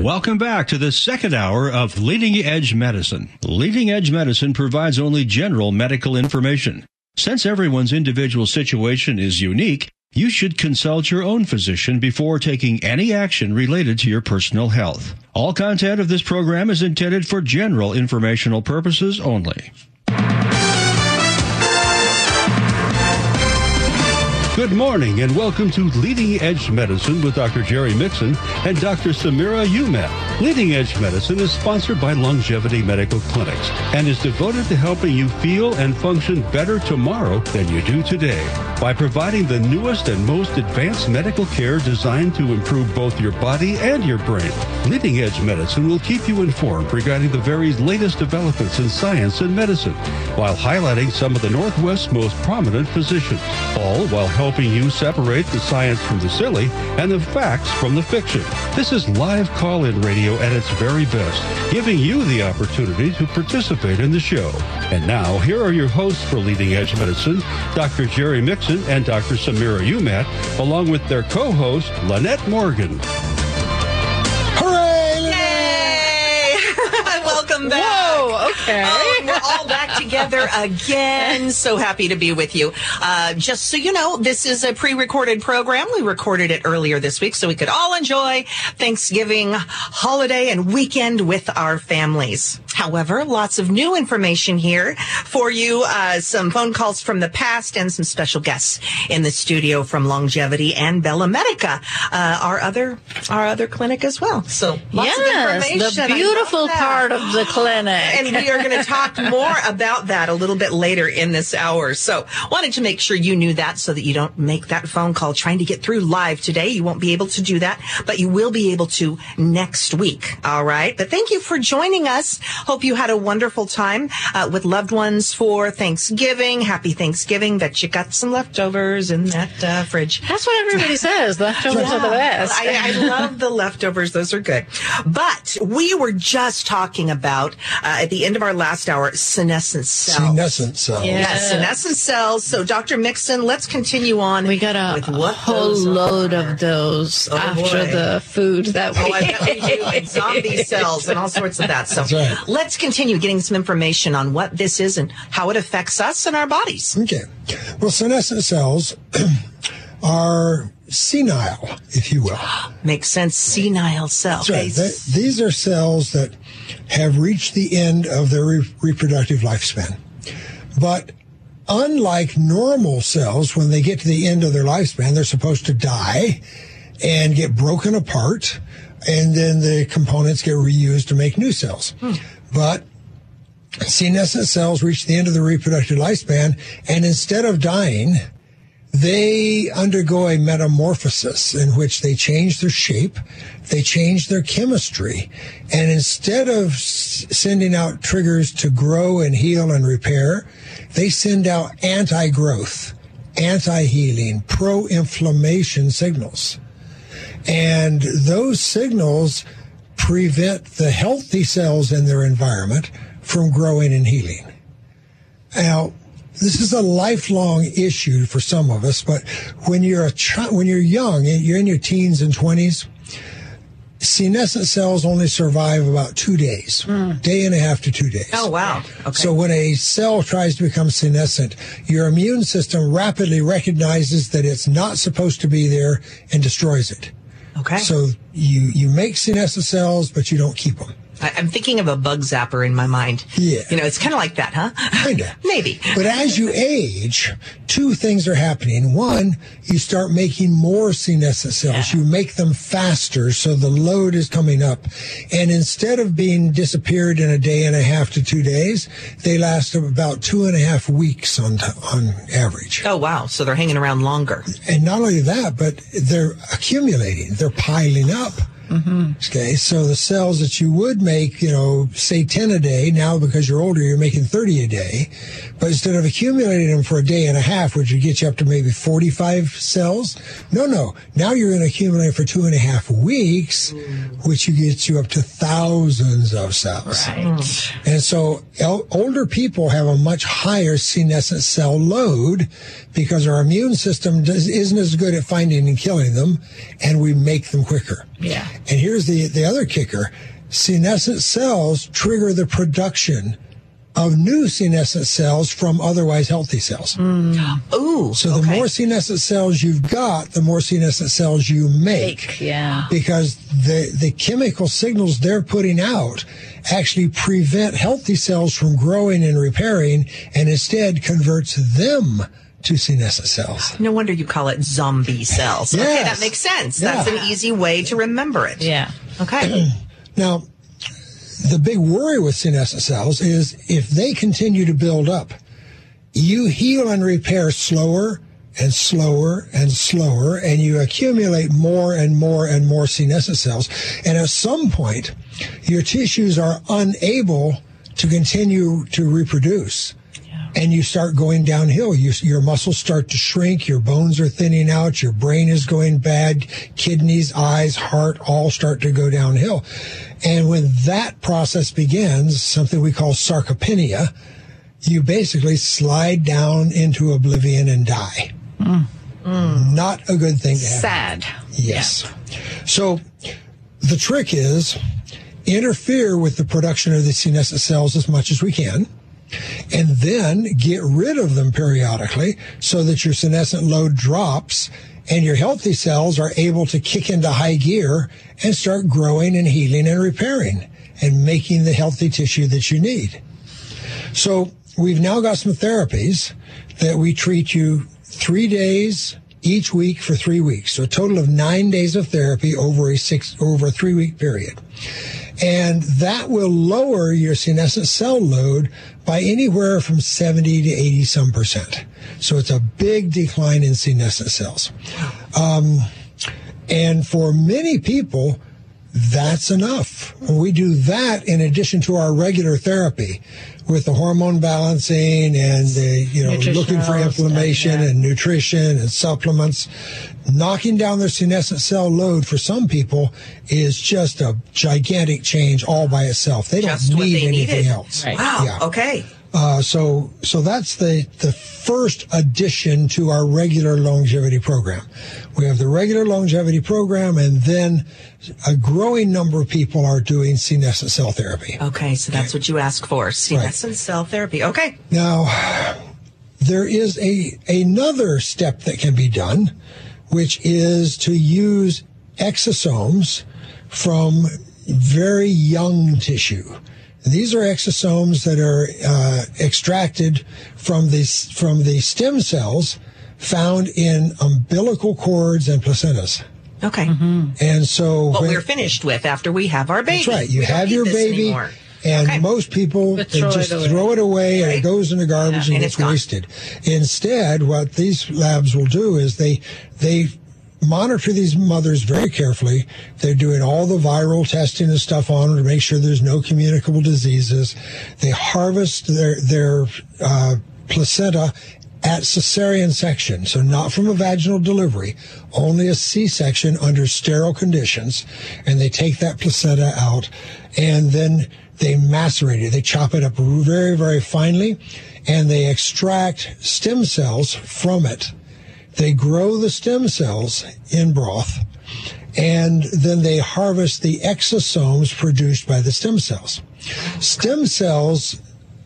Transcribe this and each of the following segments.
Welcome back to the second hour of Leading Edge Medicine. Leading Edge Medicine provides only general medical information. Since everyone's individual situation is unique, you should consult your own physician before taking any action related to your personal health. All content of this program is intended for general informational purposes only. Good morning and welcome to Leading Edge Medicine with Dr. Jerry Mixon and Dr. Samira Umat. Leading Edge Medicine is sponsored by Longevity Medical Clinics and is devoted to helping you feel and function better tomorrow than you do today by providing the newest and most advanced medical care designed to improve both your body and your brain. Leading Edge Medicine will keep you informed regarding the very latest developments in science and medicine while highlighting some of the Northwest's most prominent physicians, all while helping you separate the science from the silly and the facts from the fiction. This is live call-in radio at its very best, giving you the opportunity to participate in the show. And now, here are your hosts for Leading Edge Medicine, Dr. Jerry Mixon and Dr. Samira Umat, along with their co-host, Lynette Morgan. Hooray! Yay! Welcome back. Whoa, okay. Oh, we're all back together again. So happy to be with you. Uh, just so you know, this is a pre-recorded program. We recorded it earlier this week so we could all enjoy Thanksgiving holiday and weekend with our families. However, lots of new information here for you. Uh, some phone calls from the past and some special guests in the studio from Longevity and Bella Medica, uh, our other our other clinic as well. So lots yes, of information. the beautiful part of the clinic. And we are going to talk more about that a little bit later in this hour. So wanted to make sure you knew that so that you don't make that phone call trying to get through live today. You won't be able to do that, but you will be able to next week. All right. But thank you for joining us. Hope you had a wonderful time uh, with loved ones for Thanksgiving. Happy Thanksgiving. That you got some leftovers in that uh, fridge. That's what everybody says. Leftovers Yeah. are the best. I, I love the leftovers. Those are good. But we were just talking about uh, at the end of our last hour senescent cells. Senescent cells. Yeah. Yes, senescent cells. So, Dr. Mixon, let's continue on. we got a, with a whole load are. of those Oh, after boy. the food that we Oh, I bet we do. And zombie cells and all sorts of that. So That's right. Let's continue getting some information on what this is and how it affects us and our bodies. Okay. Well, senescent cells are senile, if you will. Makes sense. Senile cells. That's right. Th- these are cells that have reached the end of their re- reproductive lifespan. But unlike normal cells, when they get to the end of their lifespan, they're supposed to die and get broken apart, and then the components get reused to make new cells. Hmm. But senescent cells reach the end of the reproductive lifespan, and instead of dying, they undergo a metamorphosis in which they change their shape, they change their chemistry, and instead of sending out triggers to grow and heal and repair, they send out anti-growth, anti-healing, pro-inflammation signals. And those signals prevent the healthy cells in their environment from growing and healing. Now, this is a lifelong issue for some of us, but when you're a child, when you're young, you're in your teens and 20s, senescent cells only survive about two days, hmm. day and a half to two days. Oh, wow. Okay. So when a cell tries to become senescent, your immune system rapidly recognizes that it's not supposed to be there and destroys it. Okay. So you you make senescent cells, but you don't keep them. I, I'm thinking of a bug zapper in my mind. Yeah. You know, it's kind of like that, huh? Kinda. Maybe. But as you age, two things are happening. One, you start making more senescent cells. You make them faster, so the load is coming up. And instead of being disappeared in a day and a half to two days, they last about two and a half weeks on t- on average. Oh, wow. So they're hanging around longer. And not only that, but they're accumulating. They're piling up. Mm-hmm. Okay, so the cells that you would make, you know, say 10 a day, now because you're older, you're making 30 a day. But instead of accumulating them for a day and a half, which would get you up to maybe 45 cells, no, no. Now you're going to accumulate for two and a half weeks, mm. which you gets you up to thousands of cells. Right. Mm. And so el- older people have a much higher senescent cell load because our immune system does, isn't as good at finding and killing them, and we make them quicker. Yeah. And here's the, the other kicker. Senescent cells trigger the production of new senescent cells from otherwise healthy cells. Mm. Ooh. So the okay. more senescent cells you've got, the more senescent cells you make. Fake, yeah. Because the, the chemical signals they're putting out actually prevent healthy cells from growing and repairing and instead converts them to senescent cells. No wonder you call it zombie cells. Okay, that makes sense. Yeah. That's an easy way to remember it. Yeah. Okay. Now, the big worry with senescent cells is if they continue to build up, you heal and repair slower and slower and slower, and you accumulate more and more and more senescent cells. And at some point, your tissues are unable to continue to reproduce. And you start going downhill. You, your muscles start to shrink. Your bones are thinning out. Your brain is going bad. Kidneys, eyes, heart all start to go downhill. And when that process begins, something we call sarcopenia, you basically slide down into oblivion and die. Mm. Not a good thing to have. Sad. Yes. So the trick is interfere with the production of the senescent cells as much as we can. And then get rid of them periodically so that your senescent load drops and your healthy cells are able to kick into high gear and start growing and healing and repairing and making the healthy tissue that you need. So we've now got some therapies that we treat you three days each week for three weeks. So a total of nine days of therapy over a six, over a three week period. And that will lower your senescent cell load by anywhere from 70 to 80 some percent. So it's a big decline in senescent cells. Um, and for many people, that's enough. We do that in addition to our regular therapy with the hormone balancing and the, you know, looking for inflammation stuff, yeah. and nutrition and supplements. Knocking down their senescent cell load for some people is just a gigantic change all by itself. They don't Just need they anything needed. else. Right. Wow. Yeah. Okay. Uh, so, so that's the, the first addition to our regular longevity program. We have the regular longevity program and then a growing number of people are doing senescent cell therapy. Okay. So that's what you ask for. Senescent cell therapy. Okay. Now, there is a another step that can be done, which is to use exosomes from very young tissue. These are exosomes that are uh, extracted from the from the stem cells found in umbilical cords and placentas. Okay. And so, What when- we're finished with after we have our baby. that's right. You We don't have need your this baby, anymore. And Okay. most people they throw just throw it away, and it goes in the garbage Yeah, and and gets it's wasted. Instead, what these labs will do is they they monitor these mothers very carefully. They're doing all the viral testing and stuff on them to make sure there's no communicable diseases. They harvest their their uh, placenta at cesarean section, so not from a vaginal delivery, only a C-section under sterile conditions, and they take that placenta out, and then they macerate it. They chop it up very, very finely, and they extract stem cells from it. They grow the stem cells in broth, and then they harvest the exosomes produced by the stem cells. Stem cells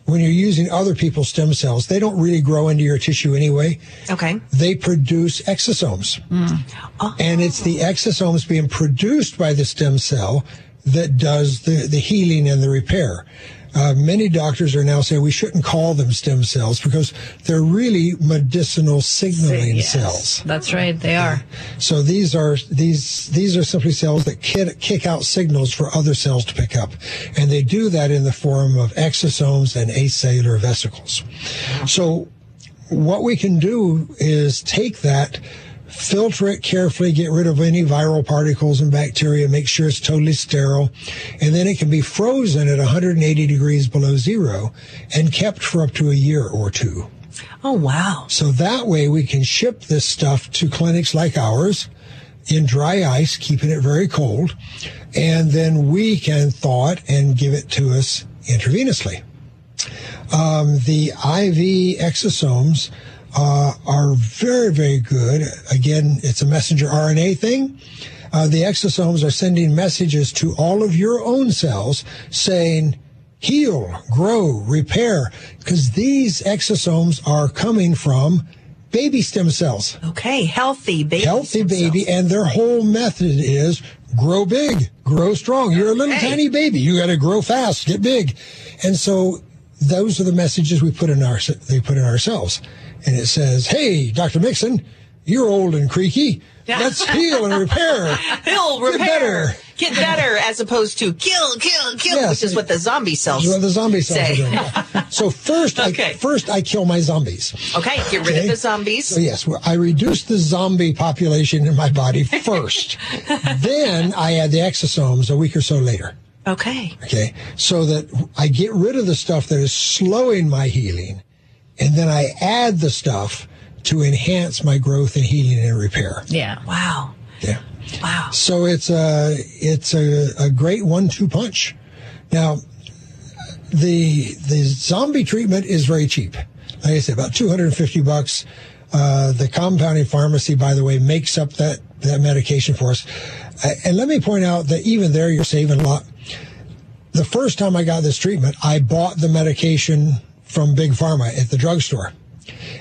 when you're using other people's stem cells, they don't really grow into your tissue anyway. Okay. They produce exosomes. Mm. And it's the exosomes being produced by the stem cell that does the, the healing and the repair. Uh, many doctors are now saying we shouldn't call them stem cells because they're really medicinal signaling Yes, cells. That's right. They are. So these are these these are simply cells that kick, kick out signals for other cells to pick up, and they do that in the form of exosomes and acellular vesicles. So what we can do is take that, filter it carefully, get rid of any viral particles and bacteria, make sure it's totally sterile, and then it can be frozen at 180 degrees below zero and kept for up to a year or two. Oh, wow. So that way we can ship this stuff to clinics like ours in dry ice, keeping it very cold, and then we can thaw it and give it to us intravenously. Um, the IV exosomes uh, are very, very good. Again, it's a messenger RNA thing. uh, the exosomes are sending messages to all of your own cells saying, heal, grow, repair, because these exosomes are coming from baby stem cells. Okay, healthy baby. Healthy baby, cells. and their whole method is grow big, grow strong. You're a little Okay. tiny baby. You got to grow fast, get big. And so those are the messages we put in our, they put in ourselves. And it says, Hey, Dr. Mixon, you're old and creaky. Let's heal and repair. Heal, Get repair, better. get better, as opposed to kill, kill, kill, Yes. which is what the zombie cells what the zombie cells say. are doing. Yeah. So first, Okay. I, first I kill my zombies. Okay, get rid of the zombies. So yes, well, I reduce the zombie population in my body first. then I add the exosomes a week or so later. Okay. Okay. So that I get rid of the stuff that is slowing my healing. And then I add the stuff to enhance my growth and healing and repair. Yeah. Wow. Yeah. Wow. So it's a, it's a, a great one-two punch. Now, the, the zombie treatment is very cheap. Like I said, about 250 bucks. Uh, the compounding pharmacy, by the way, makes up that, that medication for us. Uh, and let me point out that even there, you're saving a lot. The first time I got this treatment, I bought the medication from Big Pharma at the drugstore.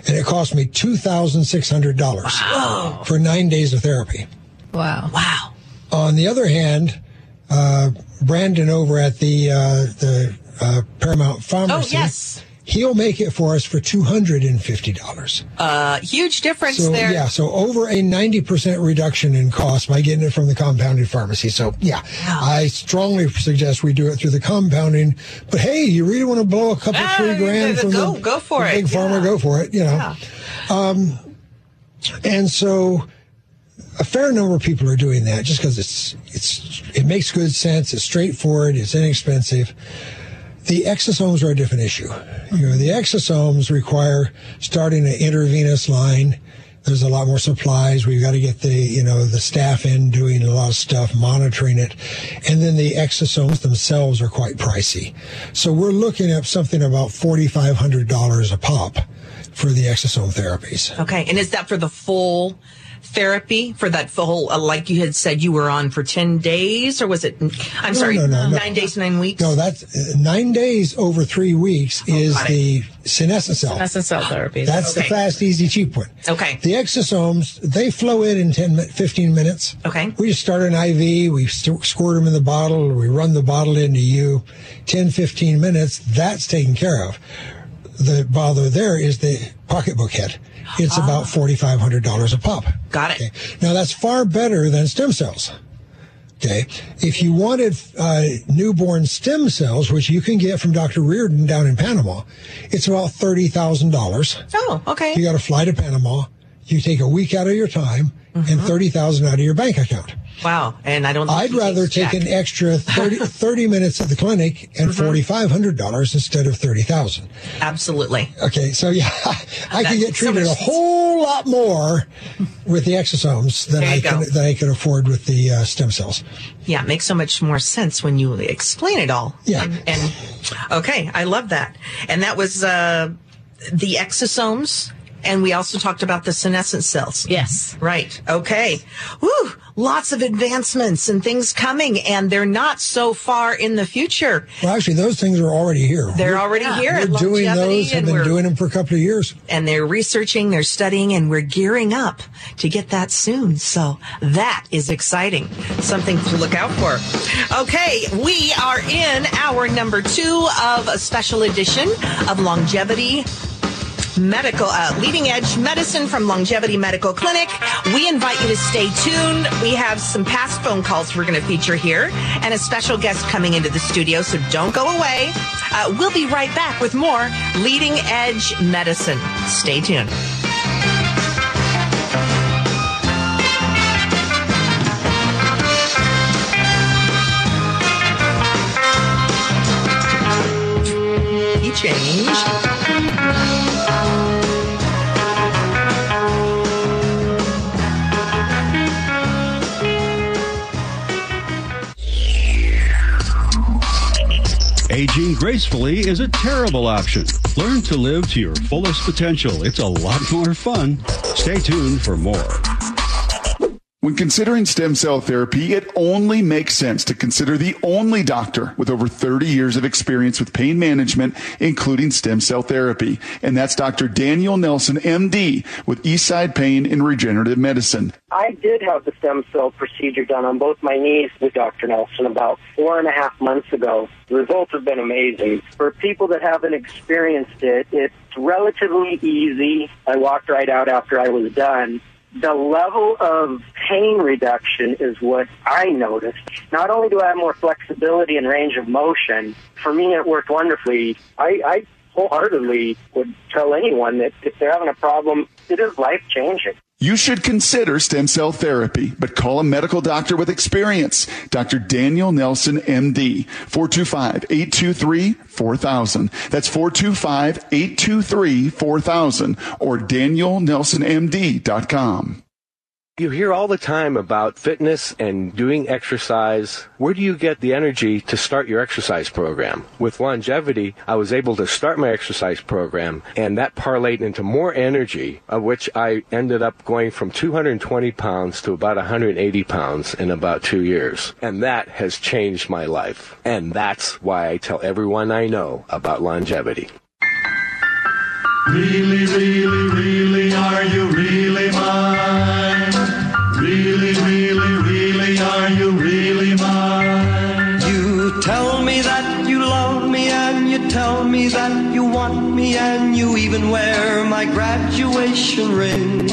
And it cost me $2,600 for nine days of therapy. Wow. Wow. On the other hand, uh, Brandon over at the uh, the uh, Paramount Pharmacy, Oh, yes. He'll make it for us for two hundred and fifty dollars. Uh, huge difference So there. yeah, so over a ninety percent reduction in cost by getting it from the compounded pharmacy. So yeah, I strongly suggest we do it through the compounding. But hey, you really want to blow a couple Ah, three grand go- from go- the, go for the it. big? Yeah. Go for it. You know. Yeah. And so a fair number of people are doing that just because it's it's it makes good sense, it's straightforward, it's inexpensive. The exosomes are a different issue. You know, the exosomes require starting an intravenous line. There's a lot more supplies. We've got to get the, you know, the staff in doing a lot of stuff, monitoring it. And then the exosomes themselves are quite pricey. So we're looking at something about $4,500 a pop for the exosome therapies. Okay. And is that for the full therapy for that full, uh, like you had said you were on for 10 days or was it, I'm sorry, no, no, no. nine days, nine weeks? No, that's uh, nine days over three weeks is Oh, got it. the senescent cell. That's a cell therapy. That's the fast, easy, cheap one. Okay. The exosomes, they flow in in 10, 15 minutes. Okay. We just start an IV, we st- squirt them in the bottle, we run the bottle into you. 10, 15 minutes, that's taken care of. The bother there is the pocketbook head. It's about $4,500 a pop. Ah. Got it. Okay. Now that's far better than stem cells. Okay. If you wanted uh, newborn stem cells, which you can get from Dr. Riordan down in Panama, it's about $30,000. Oh, okay. You got to fly to Panama. You take a week out of your time and Mm-hmm. 30,000 out of your bank account. Wow. And I don't I'd rather take check. an extra 30, 30 minutes at the clinic and Mm-hmm. $4,500 instead of 30,000. Absolutely. Okay, so yeah, I can get so treated a whole lot more with the exosomes than I can than I can afford with the uh, stem cells. Yeah, it makes so much more sense when you explain it all. Yeah. And, and okay, I love that. And that was uh, the exosomes, and we also talked about the senescent cells. Yes. Right. Okay. Woo! Lots of advancements and things coming, and they're not so far in the future. Well, actually, those things are already here. They're already here at We're doing Longevity, those. Have and been we're doing them for a couple of years. and they're researching, they're studying, and we're gearing up to get that soon. So that is exciting. Something to look out for. Okay, we are in our number two of a special edition of Longevity medical uh, leading edge medicine from longevity medical clinic. We invite you to stay tuned. We have some past phone calls we're going to feature here and a special guest coming into the studio so don't go away. Uh, we'll be right back with more leading edge medicine. Stay tuned. He Aging gracefully is a terrible option. Learn to live to your fullest potential. It's a lot more fun. Stay tuned for more. When considering stem cell therapy, it only makes sense to consider the only doctor with over 30 years of experience with pain management, including stem cell therapy. And that's Dr. Daniel Nelson, MD, with Eastside Pain and Regenerative Medicine. I did have the stem cell procedure done on both my knees with Dr. Nelson about four and a half months ago. The results have been amazing. For people that haven't experienced it, it's relatively easy. I walked right out after I was done the level of pain reduction is what I noticed. Not only do I have more flexibility and range of motion, for me it worked wonderfully. I, I wholeheartedly would tell anyone that if they're having a problem, it is life changing. You should consider stem cell therapy, but call a medical doctor with experience. Dr. Daniel Nelson, MD, 425-823-4000. That's 425-823-4000 or danielnelsonmd.com. You hear all the time about fitness and doing exercise. Where do you get the energy to start your exercise program? With longevity, I was able to start my exercise program and that parlayed into more energy, of which I ended up going from 220 pounds to about 180 pounds in about two years. And that has changed my life. And that's why I tell everyone I know about longevity. Really, really, really, are you really mine? Are you really mine? You tell me that you love me and you tell me that you want me and you even wear my graduation ring.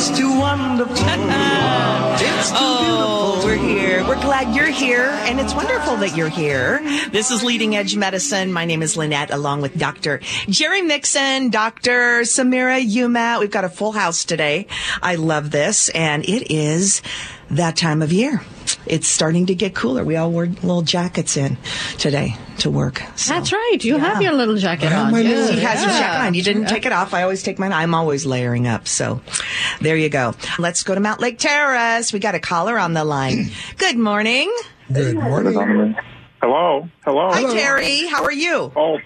It's too wonderful. it's too Oh, beautiful. we're here. We're glad you're here, and it's wonderful that you're here. This is Leading Edge Medicine. My name is Lynette, along with Dr. Jerry Mixon, Dr. Samira Umat. We've got a full house today. I love this, and it is that time of year. It's starting to get cooler. We all wore little jackets in today to work. So. That's right. You have your little jacket I on. my little- Good. He has your Yeah. jacket on. You didn't take it off. I always take mine. I'm always layering up. So there you go. Let's go to Mountlake Terrace. We got a caller on the line. Good morning. Good morning. Hello, hello. Hi, Terry. How are you? Oh,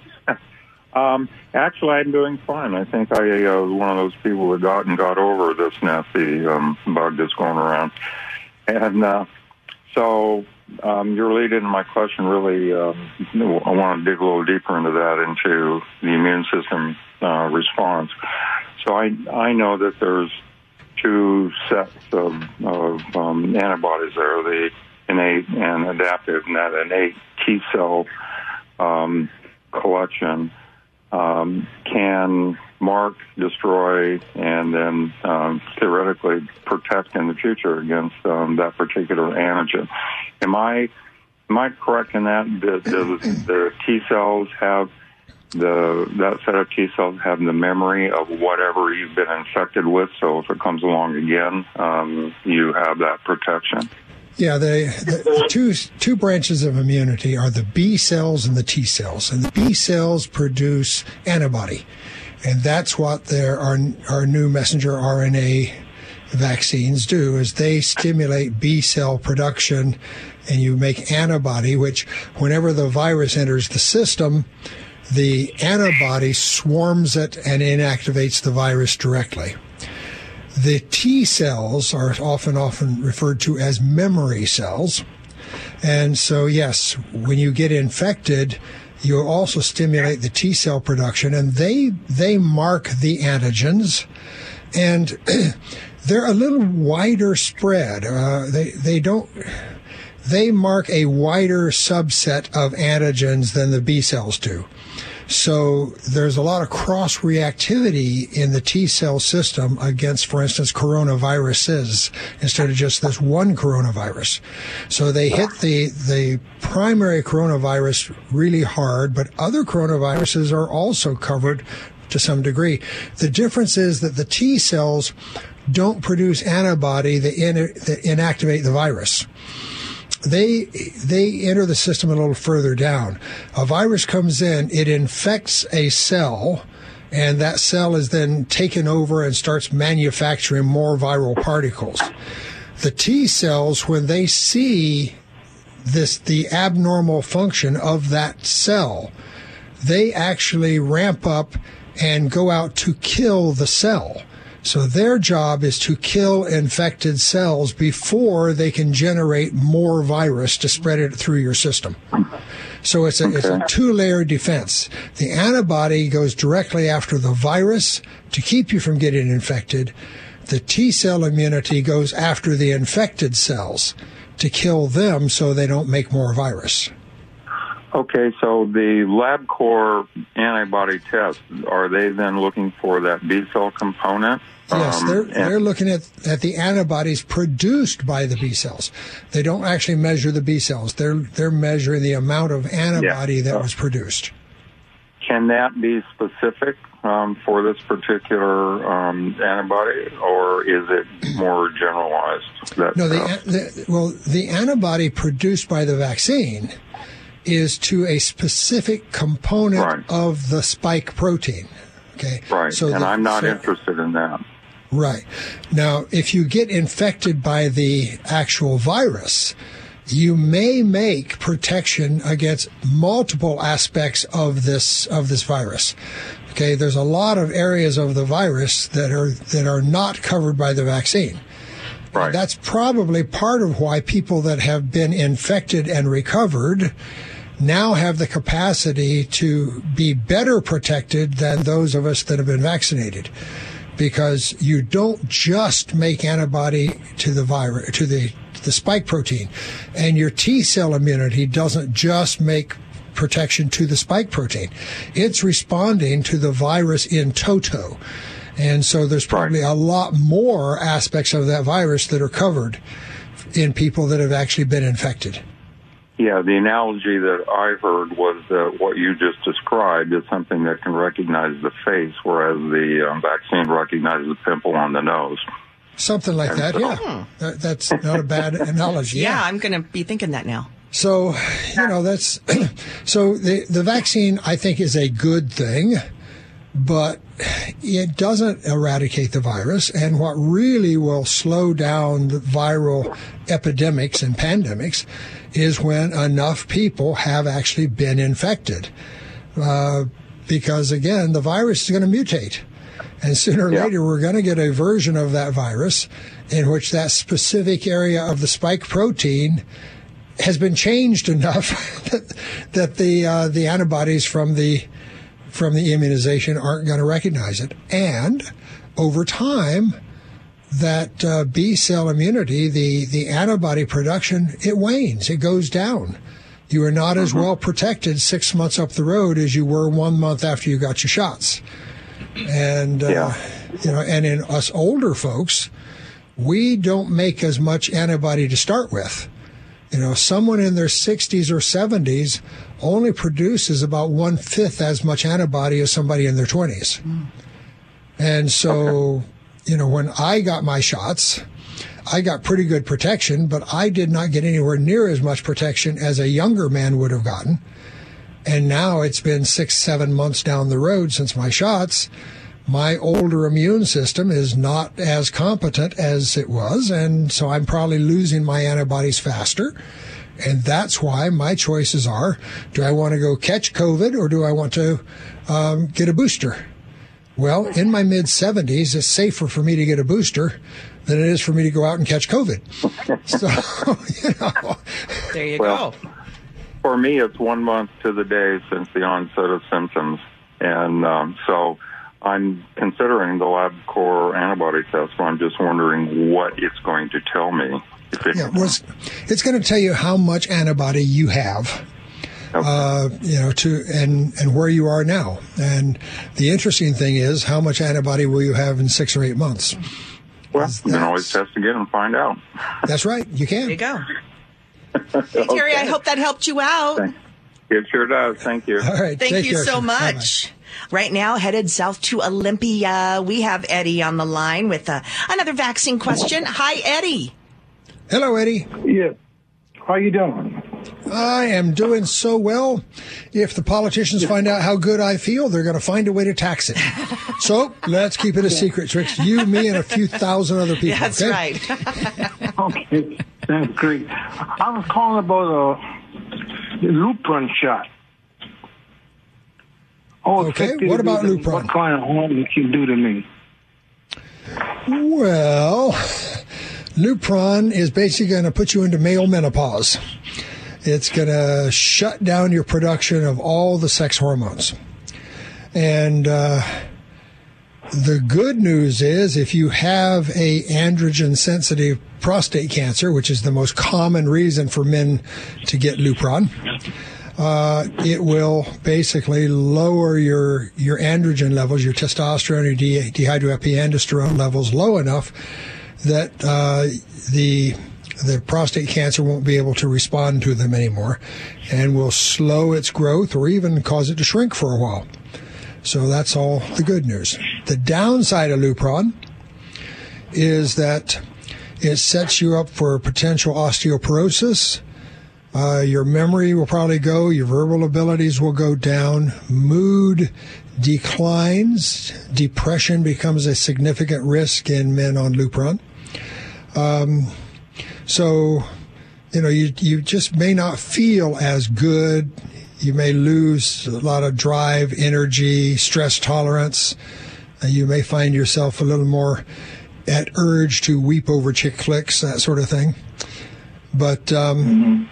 um, actually, I'm doing fine. I think I uh, was one of those people that got and got over this nasty um, bug that's going around, and uh, so um, you're leading my question. Really, um, I want to dig a little deeper into that, into the immune system uh, response. So I I know that there's two sets of, of um, antibodies there: the innate and adaptive. And that innate T cell um, collection um, can mark, destroy, and then um, theoretically protect in the future against um, that particular antigen. Am I am I correct in that? Do, do the T cells have the that set of T cells have the memory of whatever you've been infected with? So if it comes along again, um, you have that protection. Yeah, the, the two two branches of immunity are the B cells and the T cells, and the B cells produce antibody, and that's what their our our new messenger RNA vaccines do is they stimulate B cell production, and you make antibody, which whenever the virus enters the system, the antibody swarms it and inactivates the virus directly. The T cells are often often referred to as memory cells. And so yes, when you get infected, you also stimulate the T cell production and they they mark the antigens and they're a little wider spread. Uh, they they don't they mark a wider subset of antigens than the B cells do. So there's a lot of cross reactivity in the T cell system against, for instance, coronaviruses instead of just this one coronavirus. So they hit the, the primary coronavirus really hard, but other coronaviruses are also covered to some degree. The difference is that the T cells don't produce antibody that, in, that inactivate the virus they they enter the system a little further down. A virus comes in, it infects a cell, and that cell is then taken over and starts manufacturing more viral particles. The T cells, when they see this the abnormal function of that cell, they actually ramp up and go out to kill the cell. So their job is to kill infected cells before they can generate more virus to spread it through your system. So it's a, it's a two layer defense. The antibody goes directly after the virus to keep you from getting infected. The T cell immunity goes after the infected cells to kill them so they don't make more virus. Okay, so the LabCorp antibody test, are they then looking for that B cell component? Yes, Um, they're they're looking at, at the antibodies produced by the B cells. They don't actually measure the B cells. They're they're measuring the amount of antibody that was produced. Can that be specific um, for this particular um, antibody, or is it more generalized? That, No, the, uh, the well, the antibody produced by the vaccine is to a specific component of the spike protein. Okay, right, So and the- I'm not so- interested in that. Right. Now, if you get infected by the actual virus, you may make protection against multiple aspects of this of this virus. Okay, there's a lot of areas of the virus that are that are not covered by the vaccine. Right. That's probably part of why people that have been infected and recovered now have the capacity to be better protected than those of us that have been vaccinated. Because you don't just make antibody to the virus to the the spike protein and your T cell immunity doesn't just make protection to the spike protein. It's responding to the virus in toto. And so there's probably a lot more aspects of that virus that are covered in people that have actually been infected Yeah, the analogy that I heard was that what you just described is something that can recognize the face, whereas the um, vaccine recognizes the pimple on the nose. something like that yeah that, that's not a bad analogy Yeah, I'm going to be thinking that now. So, you know, that's so the the vaccine I think is a good thing, but it doesn't eradicate the virus. And what really will slow down the viral epidemics and pandemics is when enough people have actually been infected. Uh, because again, the virus is going to mutate. And sooner or later, we're going to get a version of that virus in which that specific area of the spike protein has been changed enough that, that the uh, the antibodies from the from the immunization aren't going to recognize it, and over time, that uh, B cell immunity, the the antibody production, it wanes, it goes down. You are not as well protected six months up the road as you were one month after you got your shots, and uh, you know, and in us older folks, we don't make as much antibody to start with. You know, someone in their 60s or 70s only produces about one fifth as much antibody as somebody in their 20s. And so, you know, when I got my shots, I got pretty good protection, but I did not get anywhere near as much protection as a younger man would have gotten. And now it's been six, seven months down the road since my shots. My older immune system is not as competent as it was. And so I'm probably losing my antibodies faster. And that's why my choices are do I want to go catch COVID or do I want to um, get a booster? Well, in my mid 70s, it's safer for me to get a booster than it is for me to go out and catch COVID. so, you know. There you Well, For me, it's one month to the day since the onset of symptoms, and um, so I'm considering the LabCorp antibody test. but I'm just wondering what it's going to tell me. If it, Yeah, was it's going to tell you how much antibody you have. Uh, you know, to and and where you are now. And the interesting thing is, how much antibody will you have in six or eight months? well, you can always test again and find out. That's right. You can. There you go. Hey, Terry, I hope that helped you out. It sure does. Thank you. All right. Thank take you care, so sir. much. Right now, headed south to Olympia, we have Eddie on the line with uh, another vaccine question. Hi, Eddie. Hello, Eddie. Yeah. How you doing? I am doing so well. If the politicians find out how good I feel, they're going to find a way to tax it. So let's keep it a secret, Tricks. You, me, and a few thousand other people. That's okay? right. okay, that's great. I was calling about uh, the Lupron shot. Oh, Okay, what about it is and Lupron? What kind of harm it can do to me? Well, Lupron is basically going to put you into male menopause. It's going to shut down your production of all the sex hormones. And uh, the good news is if you have a androgen sensitive prostate cancer, which is the most common reason for men to get Lupron, uh, it will basically lower your your androgen levels, your testosterone, your de- dehydroepiandrosterone levels low enough that uh, the the prostate cancer won't be able to respond to them anymore, and will slow its growth or even cause it to shrink for a while. So that's all the good news. The downside of Lupron is that it sets you up for potential osteoporosis. Uh, your memory will probably go, your verbal abilities will go down, mood declines, depression becomes a significant risk in men on Lupron. Um, so, you know, you, you just may not feel as good. You may lose a lot of drive, energy, stress tolerance. Uh, you may find yourself a little more at urge to weep over chick flicks, that sort of thing. But um,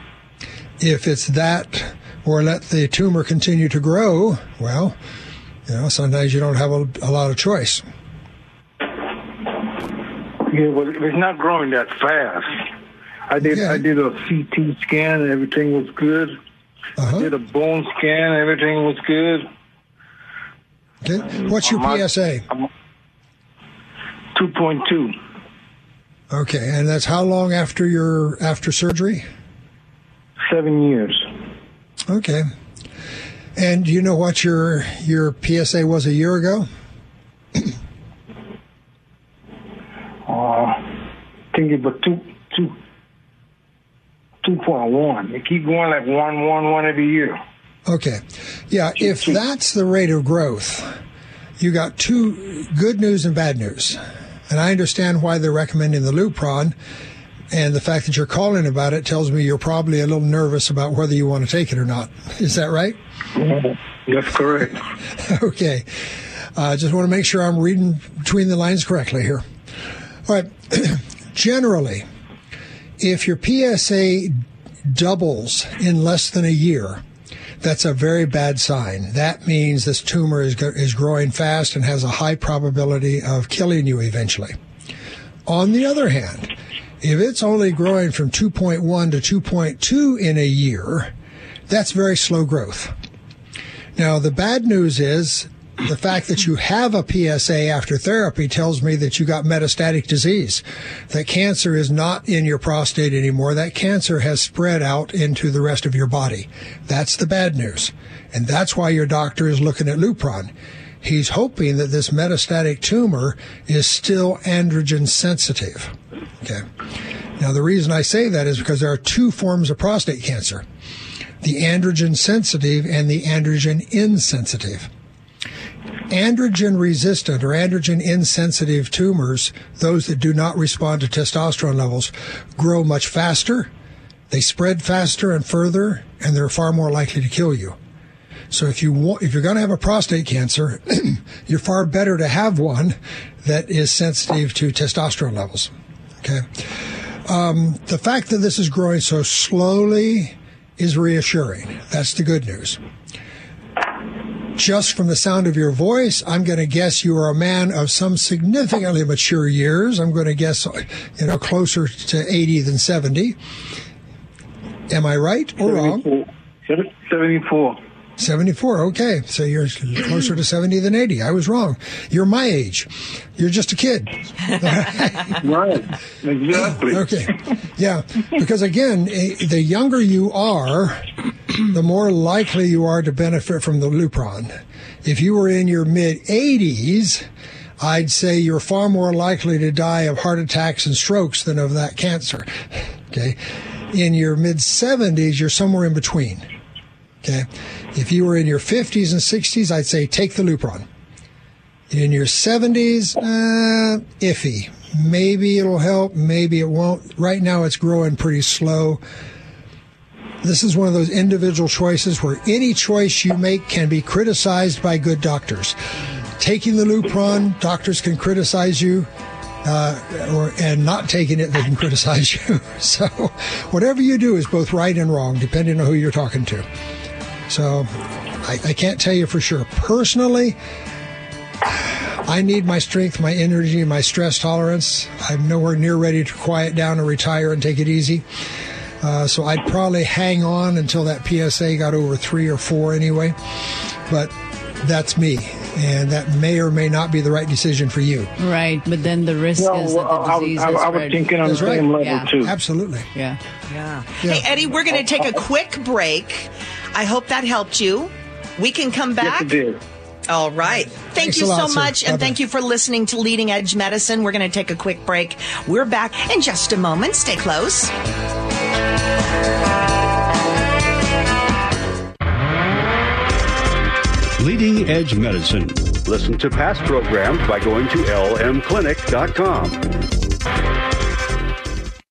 if it's that, or let the tumor continue to grow, well, you know, sometimes you don't have a, a lot of choice. Yeah, well, it's not growing that fast. I did I did a CT scan and everything was good. Uh-huh. I did a bone scan, everything was good. Okay. What's your I'm- PSA? Two point two. Okay, and that's how long after your after surgery? Seven years. Okay. And do you know what your your PSA was a year ago? Uh, I think it was two two two point one. It keep going like one one one every year. Okay. Yeah, if that's the rate of growth, you got two good news and bad news. And I understand why they're recommending the Lupron. And the fact that you're calling about it tells me you're probably a little nervous about whether you want to take it or not. Is that right? That's correct. okay. I uh, just want to make sure I'm reading between the lines correctly here. All right. Generally, if your PSA doubles in less than a year, that's a very bad sign. That means this tumor is, is growing fast and has a high probability of killing you eventually. On the other hand, if it's only growing from 2.1 to 2.2 in a year, that's very slow growth. Now, the bad news is the fact that you have a PSA after therapy tells me that you got metastatic disease. That cancer is not in your prostate anymore. That cancer has spread out into the rest of your body. That's the bad news. And that's why your doctor is looking at Lupron. He's hoping that this metastatic tumor is still androgen sensitive. Okay. Now, the reason I say that is because there are two forms of prostate cancer the androgen sensitive and the androgen insensitive. Androgen resistant or androgen insensitive tumors, those that do not respond to testosterone levels, grow much faster, they spread faster and further, and they're far more likely to kill you. So if you want, if you're going to have a prostate cancer, you're far better to have one that is sensitive to testosterone levels. Okay. Um, the fact that this is growing so slowly is reassuring. That's the good news. Just from the sound of your voice, I'm going to guess you are a man of some significantly mature years. I'm going to guess, you know, closer to 80 than 70. Am I right or wrong? 74. 74. Okay. So you're closer to 70 than 80. I was wrong. You're my age. You're just a kid. right. Exactly. Okay. Yeah. Because again, eh, the younger you are, the more likely you are to benefit from the Lupron. If you were in your mid 80s, I'd say you're far more likely to die of heart attacks and strokes than of that cancer. Okay. In your mid 70s, you're somewhere in between. Okay. If you were in your 50s and 60s, I'd say take the Lupron. In your 70s, uh, iffy. Maybe it'll help, maybe it won't. Right now, it's growing pretty slow. This is one of those individual choices where any choice you make can be criticized by good doctors. Taking the Lupron, doctors can criticize you. uh, or and not taking it, they can criticize you. so, whatever you do is both right and wrong, depending on who you're talking to. So, I, I can't tell you for sure. Personally, I need my strength, my energy, my stress tolerance. I'm nowhere near ready to quiet down and retire and take it easy. Uh, so I'd probably hang on until that PSA got over three or four anyway. But that's me. And that may or may not be the right decision for you. Right, but then the risk No, is that the disease I- is I was spread. thinking on the That's right. same level Yeah. too. Absolutely. Yeah. Yeah. Yeah. Hey, Eddie, we're going to take a quick break. I hope that helped you. We can come Yes, back. it did. All right. Thank Thanks you lot, so sir. much. And Bye-bye. thank you for listening to Leading Edge Medicine. We're going to take a quick break. We're back in just a moment. Stay close. Leading Edge Medicine. Listen to past programs by going to lmclinic.com.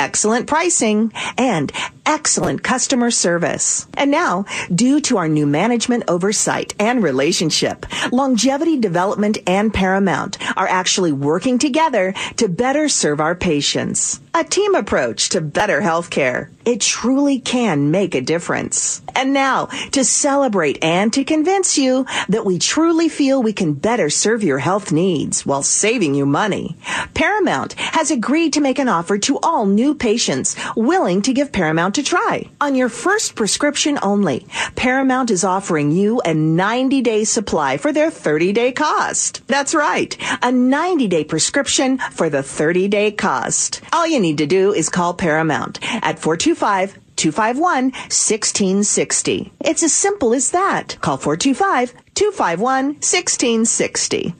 excellent pricing, and excellent customer service. And now, due to our new management oversight and relationship, Longevity Development and Paramount are actually working together to better serve our patients. A team approach to better healthcare. It truly can make a difference. And now, to celebrate and to convince you that we truly feel we can better serve your health needs while saving you money, Paramount has agreed to make an offer to all new patients willing to give Paramount a try. On your first prescription only, Paramount is offering you a 90 day supply for their 30 day cost. That's right, a 90 day prescription for the 30 day cost. All you need to do is call Paramount at 425 251 1660. It's as simple as that. Call 425 251 1660.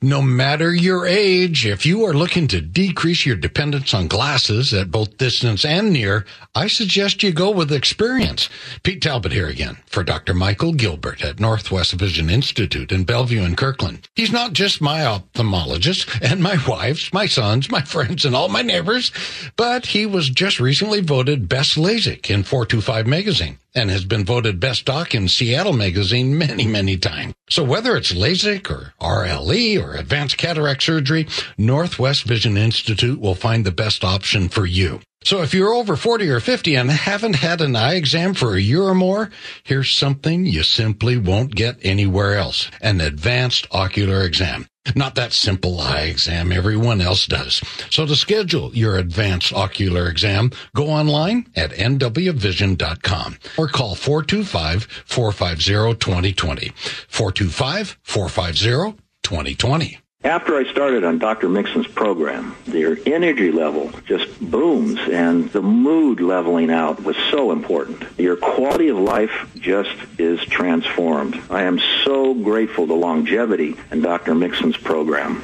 No matter your age, if you are looking to decrease your dependence on glasses at both distance and near, I suggest you go with experience. Pete Talbot here again for Dr. Michael Gilbert at Northwest Vision Institute in Bellevue and Kirkland. He's not just my ophthalmologist and my wife's, my sons, my friends, and all my neighbors, but he was just recently voted Best LASIK in 425 magazine and has been voted best doc in Seattle magazine many, many times. So whether it's LASIK or RLE or advanced cataract surgery, Northwest Vision Institute will find the best option for you. So if you're over 40 or 50 and haven't had an eye exam for a year or more, here's something you simply won't get anywhere else. An advanced ocular exam. Not that simple eye exam everyone else does. So to schedule your advanced ocular exam, go online at nwvision.com or call 425-450-2020. 425-450-2020. After I started on Dr. Mixon's program, their energy level just booms and the mood leveling out was so important. Your quality of life just is transformed. I am so grateful to longevity and Dr. Mixon's program.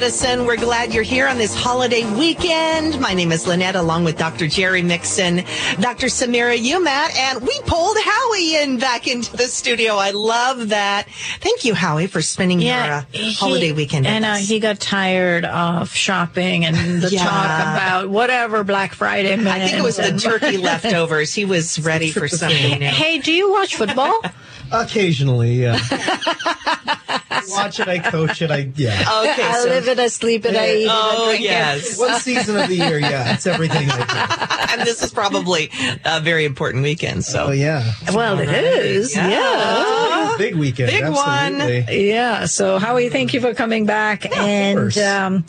Medicine. We're glad you're here on this holiday weekend. My name is Lynette, along with Dr. Jerry Mixon, Dr. Samira Umat, and we pulled Howie in back into the studio. I love that. Thank you, Howie, for spending your uh, holiday weekend. with And uh, he got tired of shopping and the Yeah. talk about whatever Black Friday meant. I think it was the turkey leftovers. He was ready for something new. Hey, do you watch football? Occasionally, yeah. I watch it, I coach it, I yeah. Okay, I so- live it, I sleep it, I eat it, Oh, drink it. yes. One season of the year, yeah, it's everything I do. and this is probably a very important weekend. So. Oh yeah, Well, it is. Yeah. big weekend, Big one. absolutely. Yeah. So, Howie, thank you for coming back. and, course. um,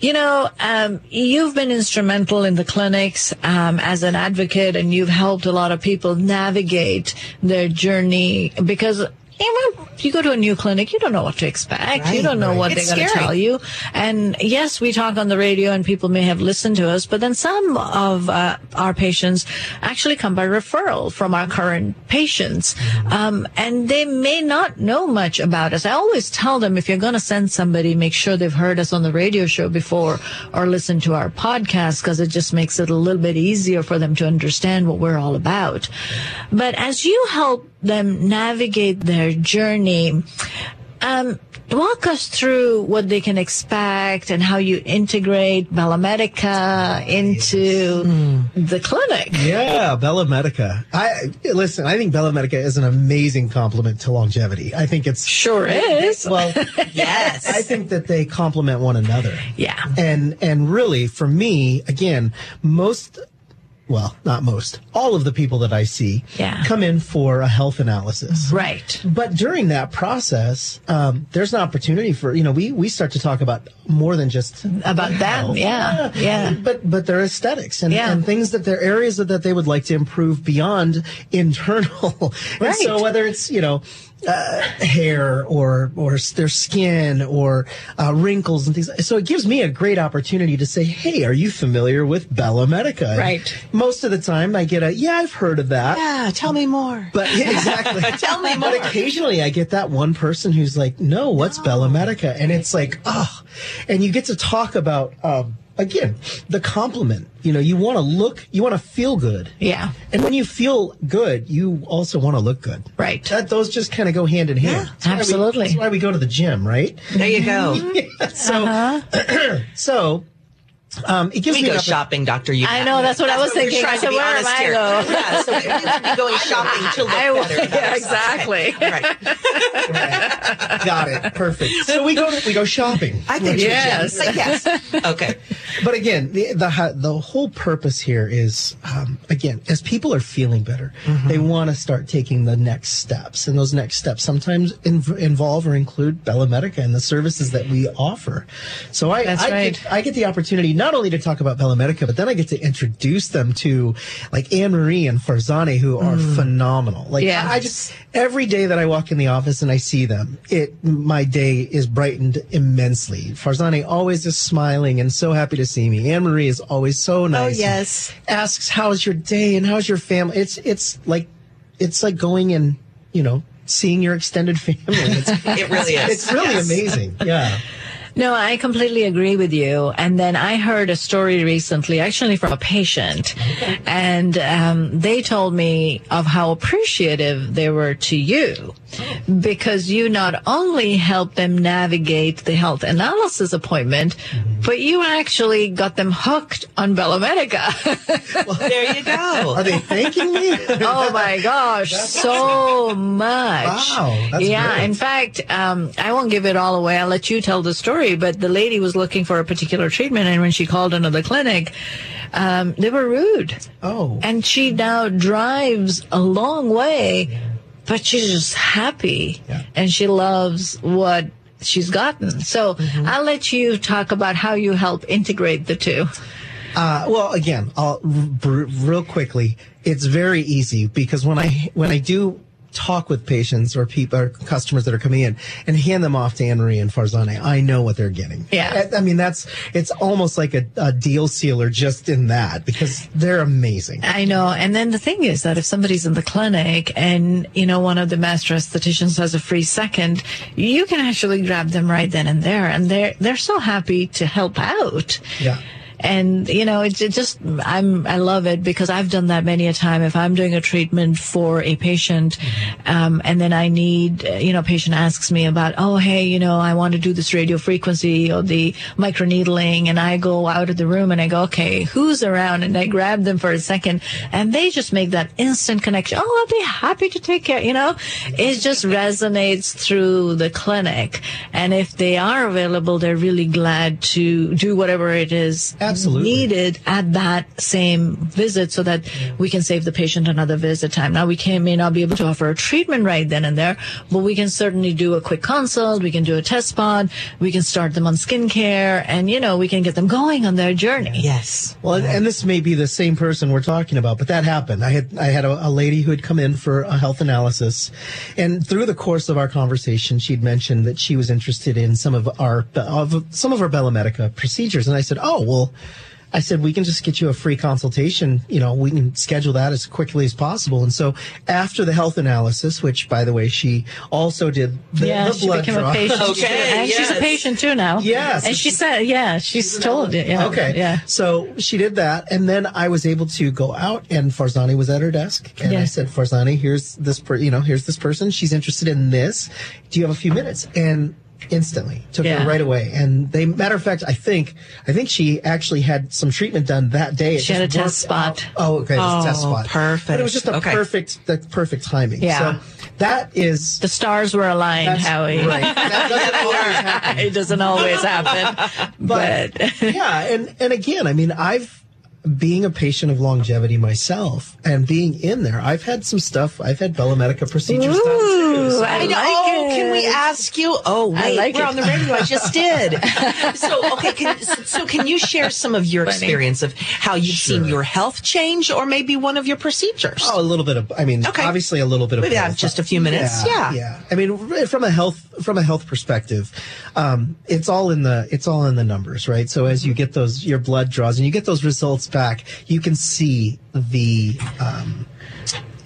you know, um, you've been instrumental in the clinics um, as an advocate, and you've helped a lot of people navigate their journey because you go to a new clinic, you don't know what to expect. Right, you don't know right. what It's they're going to tell you. And yes, we talk on the radio and people may have listened to us, but then some of uh, our patients actually come by referral from our current patients. Um, and they may not know much about us. I always tell them if you're going to send somebody, make sure they've heard us on the radio show before or listen to our podcast because it just makes it a little bit easier for them to understand what we're all about. But as you help them navigate their journey, um, walk us through what they can expect and how you integrate Bella Medica into the clinic. Yeah, Bella Medica. I listen. I think Bella Medica is an amazing complement to longevity. I think it's sure is. Well, yes. I think that they complement one another. Yeah, and and really, for me, again, most. Well, not most. All of the people that I see Yeah. come in for a health analysis. Right. But during that process, um, there's an opportunity for, you know, we, we start to talk about more than just About them, health. yeah, yeah. But, but their aesthetics and, Yeah. and things that they're areas that, that they would like to improve beyond internal. And Right. so whether it's, you know, uh, hair or or their skin or uh, wrinkles and things. So it gives me a great opportunity to say, "Hey, are you familiar with Bella Medica?" And Right. Most of the time, I get a, "Yeah, I've heard of that." Yeah, tell me more. But yeah, exactly. Tell me more. But occasionally I get that one person who's like, no, what's Bella Medica? And it's like, oh, and you get to talk about, um, again, the compliment. You know, you want to look, you want to feel good. Yeah. And when you feel good, you also want to look good. Right. That, those just kind of go hand in hand. That's why we- absolutely. that's why we go to the gym, right? There you go. Yeah, so, uh-huh. so, um, it gives we me go shopping, Doctor. You. I know, that's what I was we're thinking. trying So to be where am I here. go? Yeah, so we would be going shopping to look I better. yeah, exactly. Right. Got it. Perfect. So we go we go shopping. I think Yes. Jim. yes. Okay. But again, the the the whole purpose here is um, again, as people are feeling better, Mm-hmm. they want to start taking the next steps, and those next steps sometimes inv- involve or include Bella Medica and the services that we offer. So I That's I, right. get, I get the opportunity not only to talk about Bella Medica, but then I get to introduce them to like Anne Marie and Farzani, who are mm. phenomenal. Like Yeah. I, I just every day that I walk in the office and I see them, it my day is brightened immensely. Farzani always is smiling and so happy to see me. Anne Marie is always so oh, nice. Oh yes. Asks how's your day and how's your family. It's it's like it's like going and you know seeing your extended family. It's, It really is. it's really Yes. amazing. Yeah. No, I completely agree with you. And then I heard a story recently, actually from a patient, and um, they told me of how appreciative they were to you because you not only helped them navigate the health analysis appointment, but you actually got them hooked on Bella Medica. There you go. Are they thanking me? oh my gosh, so much. Wow, that's yeah, great. in fact, um, I won't give it all away. I'll let you tell the story. But the lady was looking for a particular treatment, and when she called another clinic, um, they were rude. Oh. And she now drives a long way, but she's just happy, and she loves what she's gotten. So Mm-hmm. I'll let you talk about how you help integrate the two. Uh, well, again, I'll, r- real quickly, it's very easy because when I when I do talk with patients or people or customers that are coming in and hand them off to Anne Marie and Farzane, I know what they're getting. Yeah. I, I mean that's it's almost like a, a deal sealer just in that because they're amazing. I know. And then the thing is that if somebody's in the clinic and, you know, one of the master aestheticians has a free second, you can actually grab them right then and there. And they're, they're so happy to help out. Yeah. And, you know, it's it just, I'm, I love it because I've done that many a time. If I'm doing a treatment for a patient, um, and then I need, you know, patient asks me about, oh, hey, you know, I want to do this radio frequency or the microneedling. And I go out of the room and I go, okay, who's around? And I grab them for a second and they just make that instant connection. Oh, I'll be happy to take care. You know, it just resonates through the clinic. And if they are available, they're really glad to do whatever it is Absolutely. needed at that same visit so that we can save the patient another visit time. Now we can, may not be able to offer a treatment right then and there, but we can certainly do a quick consult. We can do a test spot. We can start them on skincare and, you know, we can get them going on their journey. Yes. Well, and this may be the same person we're talking about, but that happened. I had I had a, a lady who had come in for a health analysis, and through the course of our conversation, she'd mentioned that she was interested in some of our of some of our Bella Medica procedures, and I said, "Oh, well." I said, we can just get you a free consultation. You know, we can schedule that as quickly as possible. And so after the health analysis, which by the way, she also did the, yeah, the she blood became draw. a patient. Okay, and she's a patient too now. Yes. And she said, yeah, she's told it. Yeah. Okay. Yeah. So she did that, and then I was able to go out, and Farzani was at her desk, and I said, "Farzani, here's this, per- you know, here's this person. She's interested in this. Do you have a few minutes?" And instantly took Yeah. her right away. And they, matter of fact, I think, I think she actually had some treatment done that day. It She had a test spot. out. Oh, okay, a test Oh, spot. perfect. But it was just a Okay. perfect, the perfect timing. Yeah. So that is The stars were aligned, Howie. right. That doesn't always happen. it doesn't always happen. but yeah, and and again, I mean, I've being a patient of longevity myself and being in there, I've had some stuff. I've had Bella Medica procedures done too. So- I I know. like oh, it. can we ask you? Oh, I wait, like we're it. on the radio. I just did. so, okay. Can, so, can you share some of your Funny. experience of how you've seen your health change, or maybe one of your procedures? Oh, a little bit of. I mean, Okay. obviously a little bit of. We have both. just a few minutes. Yeah. yeah. I mean, from a health from a health perspective, um, it's all in the it's all in the numbers, right? So as you get those your blood draws and you get those results back, you can see the. Um,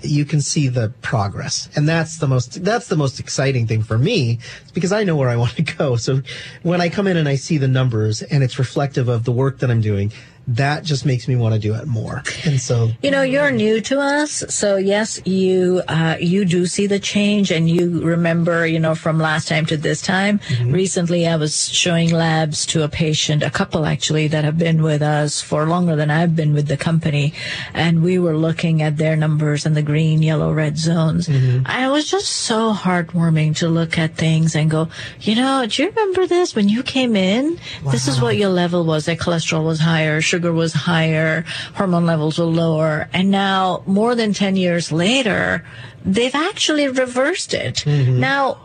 you can see the progress and that's the most that's the most exciting thing for me because i know where i want to go so when i come in and i see the numbers and it's reflective of the work that i'm doing that just makes me want to do it more and so You know, you're new to us, so yes, you uh, you do see the change, and you remember, you know, from last time to this time. Recently, I was showing labs to a patient, a couple actually, that have been with us for longer than I've been with the company, and we were looking at their numbers and the green, yellow, red zones. And it was just so heartwarming to look at things and go, you know, do you remember this when you came in? This is what your level was. Their cholesterol was higher, sugar was higher, hormone levels were lower. And now, more than 10 years later, they've actually reversed it. Mm-hmm. Now,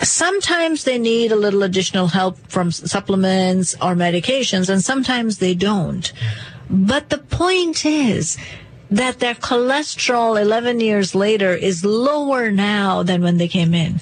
sometimes they need a little additional help from supplements or medications, and sometimes they don't. Mm-hmm. But the point is that their cholesterol 11 years later is lower now than when they came in.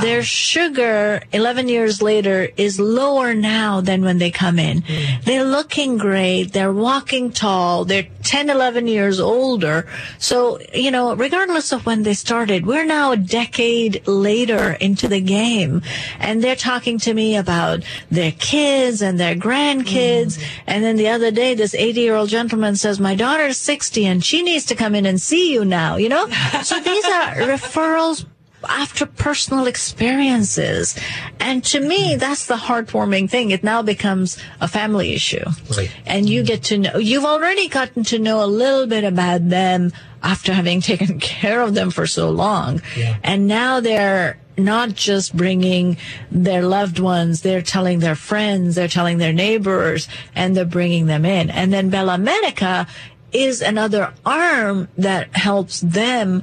Their sugar 11 years later is lower now than when they come in. Hmm. They're looking great. They're walking tall. They're 10, 11 years older. So, you know, regardless of when they started, we're now a decade later into the game. And they're talking to me about their kids and their grandkids. Hmm. And then the other day, this 80 year old gentleman says, my daughter's 60 and she needs to come in and see you now, you know? so these are referrals after personal experiences. And to me, that's the heartwarming thing. It now becomes a family issue. Right. And you get to know, you've already gotten to know a little bit about them after having taken care of them for so long. And now they're not just bringing their loved ones, they're telling their friends, they're telling their neighbors, and they're bringing them in. And then Bella Medica is another arm that helps them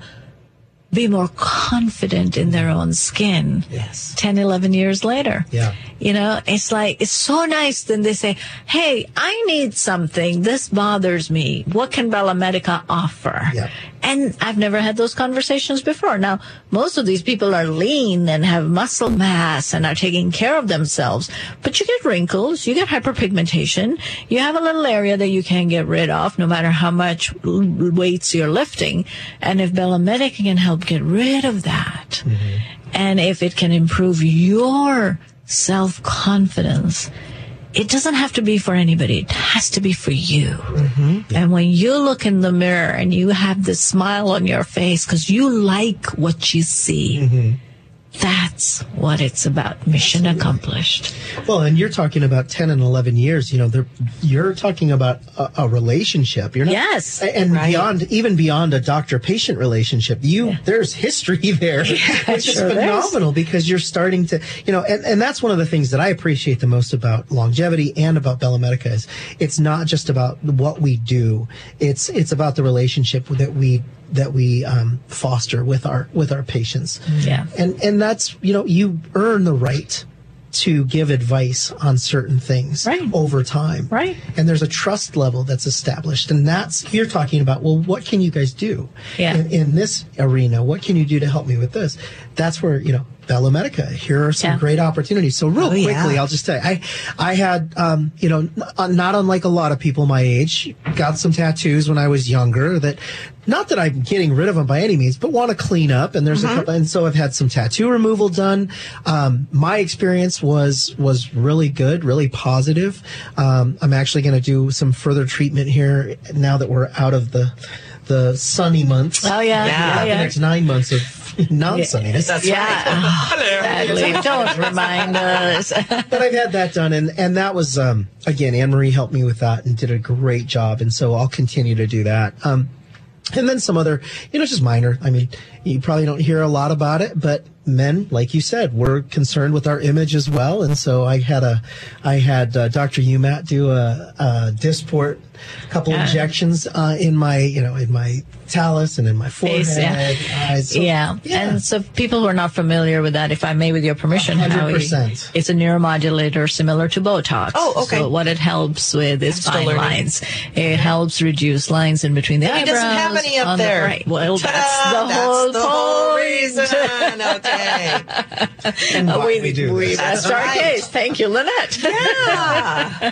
be more confident in their own skin. Yes. 10, 11 years later. Yeah. You know, it's like, it's so nice. Then they say, Hey, I need something. This bothers me. What can Bella Medica offer? Yeah. And I've never had those conversations before. Now, most of these people are lean and have muscle mass and are taking care of themselves, but you get wrinkles, you get hyperpigmentation, you have a little area that you can't get rid of no matter how much weights you're lifting. And if Bella Medica can help get rid of that, mm-hmm. and if it can improve your self confidence, it doesn't have to be for anybody. It has to be for you. Mm-hmm. And when you look in the mirror and you have this smile on your face because you like what you see, mm-hmm. That's what it's about. Mission accomplished. Well, and you're talking about 10 and 11 years, you know, they're, you're talking about a, a relationship. You're not, Yes. And beyond, even beyond a doctor patient relationship, you, there's history there, which is sure is. phenomenal because you're starting to, you know, and, and that's one of the things that I appreciate the most about longevity and about Bella Medica is it's not just about what we do. It's, it's about the relationship that we, that we um, foster with our with our patients. Yeah. And and that's you know you earn the right to give advice on certain things right. over time. Right. And there's a trust level that's established. And that's, you're talking about, well, what can you guys do Yeah. in, in this arena? What can you do to help me with this? That's where, you know, Bella Medica, here are some Yeah. great opportunities. So real Oh, quickly, yeah. I'll just tell you, I, I had, um, you know, n- not unlike a lot of people my age, got some tattoos when I was younger that, not that I'm getting rid of them by any means, but want to clean up. And there's a couple, and so I've had some tattoo removal done. Um, my experience was, was really good, really positive. Um, I'm actually going to do some further treatment here now that we're out of the, the sunny months. Oh, yeah. Yeah. The Yeah. next nine months of non-sunniness. That's yeah. Sadly, don't remind us. but I've had that done, and and that was um, again, Anne Marie helped me with that and did a great job, and so I'll continue to do that. Um, and then some other, you know, just minor. I mean, you probably don't hear a lot about it, but men, like you said, we're concerned with our image as well. And so I had a, I had uh, Dr. Umat do a, a Dysport, a couple Yeah. injections uh, in my, you know, in my talus and in my forehead, Face, yeah. eyes. So- yeah. And so people who are not familiar with that, if I may, with your permission, Howie, 100%. it's a neuromodulator similar to Botox. Oh, okay. So what it helps with is fine learning. lines. It helps reduce lines in between the And he eyebrows. doesn't have any up on the- there. right. Well, Ta-da! that's the That's whole the whole reason. Okay. And why we, we do we this. rest That's our right. case. Thank you, Lynette. Yeah.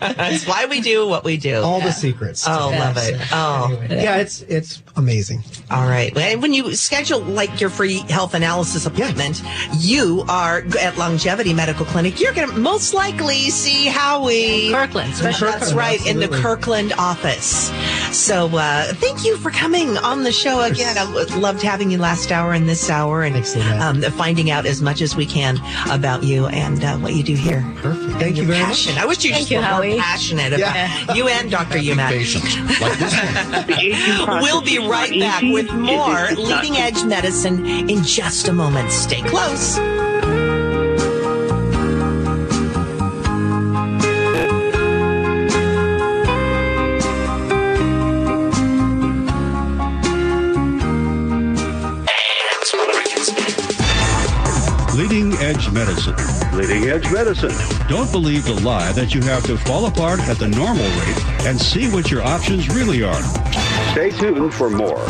That's why we do what we do. All the secrets. Oh, love it. Oh. Yeah, it's it's amazing. All right. And when you schedule like your free health analysis appointment, you are at Longevity Medical Clinic. You're going to most likely see Howie. Kirkland, especially That's right, in the. Kirkland office. So uh, thank you for coming on the show again. I lo- loved having you last hour and this hour and um, finding out as much as we can about you and uh, what you do here. Perfect. And Thank you very passion. much. I wish you Thank just you, were more Howie. passionate about Yeah. you and Dr. Umat. Like this one. The aging process We'll be right back easy. with more leading edge medicine in just a moment. Stay close. Leading Edge Medicine. Don't believe the lie that you have to fall apart at the normal rate and see what your options really are. Stay tuned for more.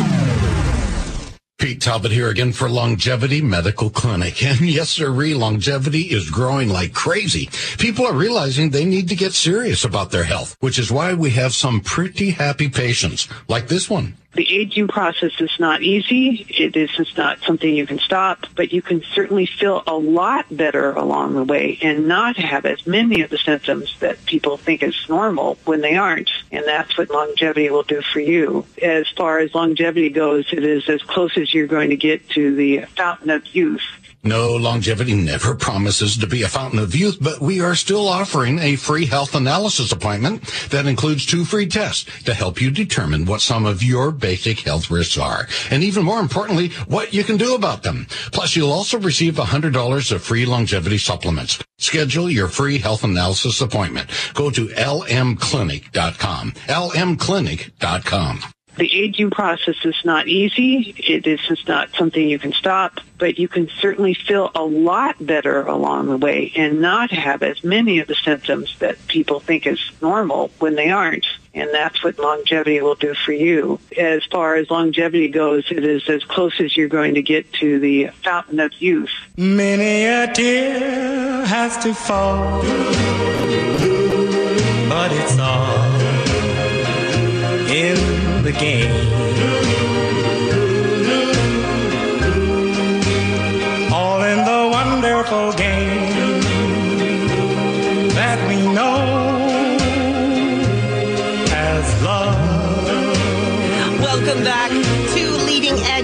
Pete Talbot here again for Longevity Medical Clinic. And yes, sir, longevity is growing like crazy. People are realizing they need to get serious about their health, which is why we have some pretty happy patients like this one. The aging process is not easy. It is it's not something you can stop, but you can certainly feel a lot better along the way and not have as many of the symptoms that people think is normal when they aren't. And that's what longevity will do for you. As far as longevity goes, it is as close as you're going to get to the fountain of youth. No, longevity never promises to be a fountain of youth, but we are still offering a free health analysis appointment that includes two free tests to help you determine what some of your basic health risks are. And even more importantly, what you can do about them. Plus, you'll also receive $100 of free longevity supplements. Schedule your free health analysis appointment. Go to lmclinic.com. lmclinic.com. The aging process is not easy. It is not something you can stop, but you can certainly feel a lot better along the way and not have as many of the symptoms that people think is normal when they aren't. And that's what longevity will do for you. As far as longevity goes, it is as close as you're going to get to the fountain of youth. Many a tear has to fall, but it's all in the game. All in the wonderful game that we know as love. Welcome back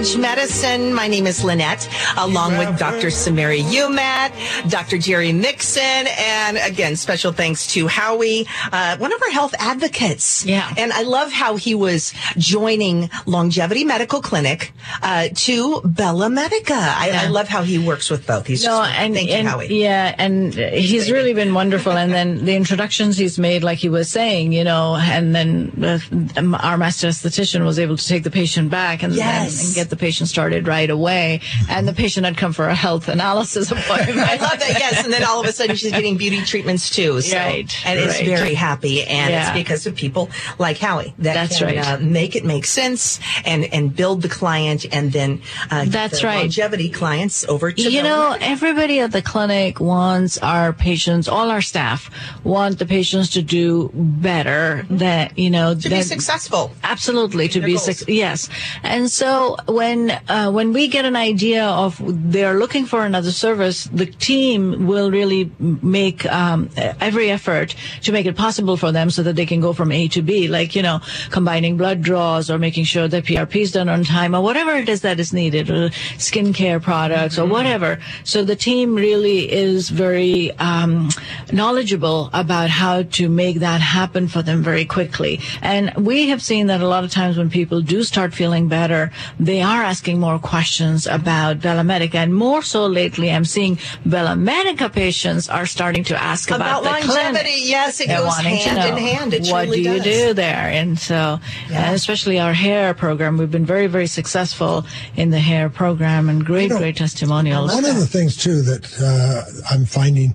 Medicine. My name is Lynette, along with Dr. Samira Umat, Dr. Jerry Mixon, and again, special thanks to Howie, uh, one of our health advocates. Yeah. And I love how he was joining Longevity Medical Clinic uh, to Bella Medica. I, I love how he works with both. He's no, just, and, thank you, Howie. yeah, and he's really been wonderful. And then the introductions he's made, like he was saying, you know, and then uh, our master esthetician was able to take the patient back and, Yes. and, and get the patient started right away. And the patient had come for a health analysis appointment. I love that. Yes, and then all of a sudden she's getting beauty treatments too. So, Right, and is right. very happy, and Yeah. it's because of people like Howie that That's can right. uh, make it make sense and and build the client, and then uh, That's the right. longevity clients over to you know, everybody at the clinic wants our patients, all our staff want the patients to do better. That you know, to be successful. Absolutely, to be suc yes. And so when uh, when we get an idea of they're looking for another service, the team will really make um, every effort to make it possible for them so that they can go from A to B. Like you know, combining blood draws or making sure that PRP is done on time or whatever it is that is needed, or skincare products or whatever. So the team really is very um, knowledgeable about how to make that happen for them very quickly. And we have seen that a lot of times when people do start feeling better, they are asking more questions about Bella Medica. And more so lately, I'm seeing Bella Medica patients are starting to ask about, About the longevity, clinic. yes, it They're goes wanting to hand in hand. It what truly do you do there? And so, and especially our hair program, we've been very, very successful in the hair program and great, great testimonials. One of the things too that uh, I'm finding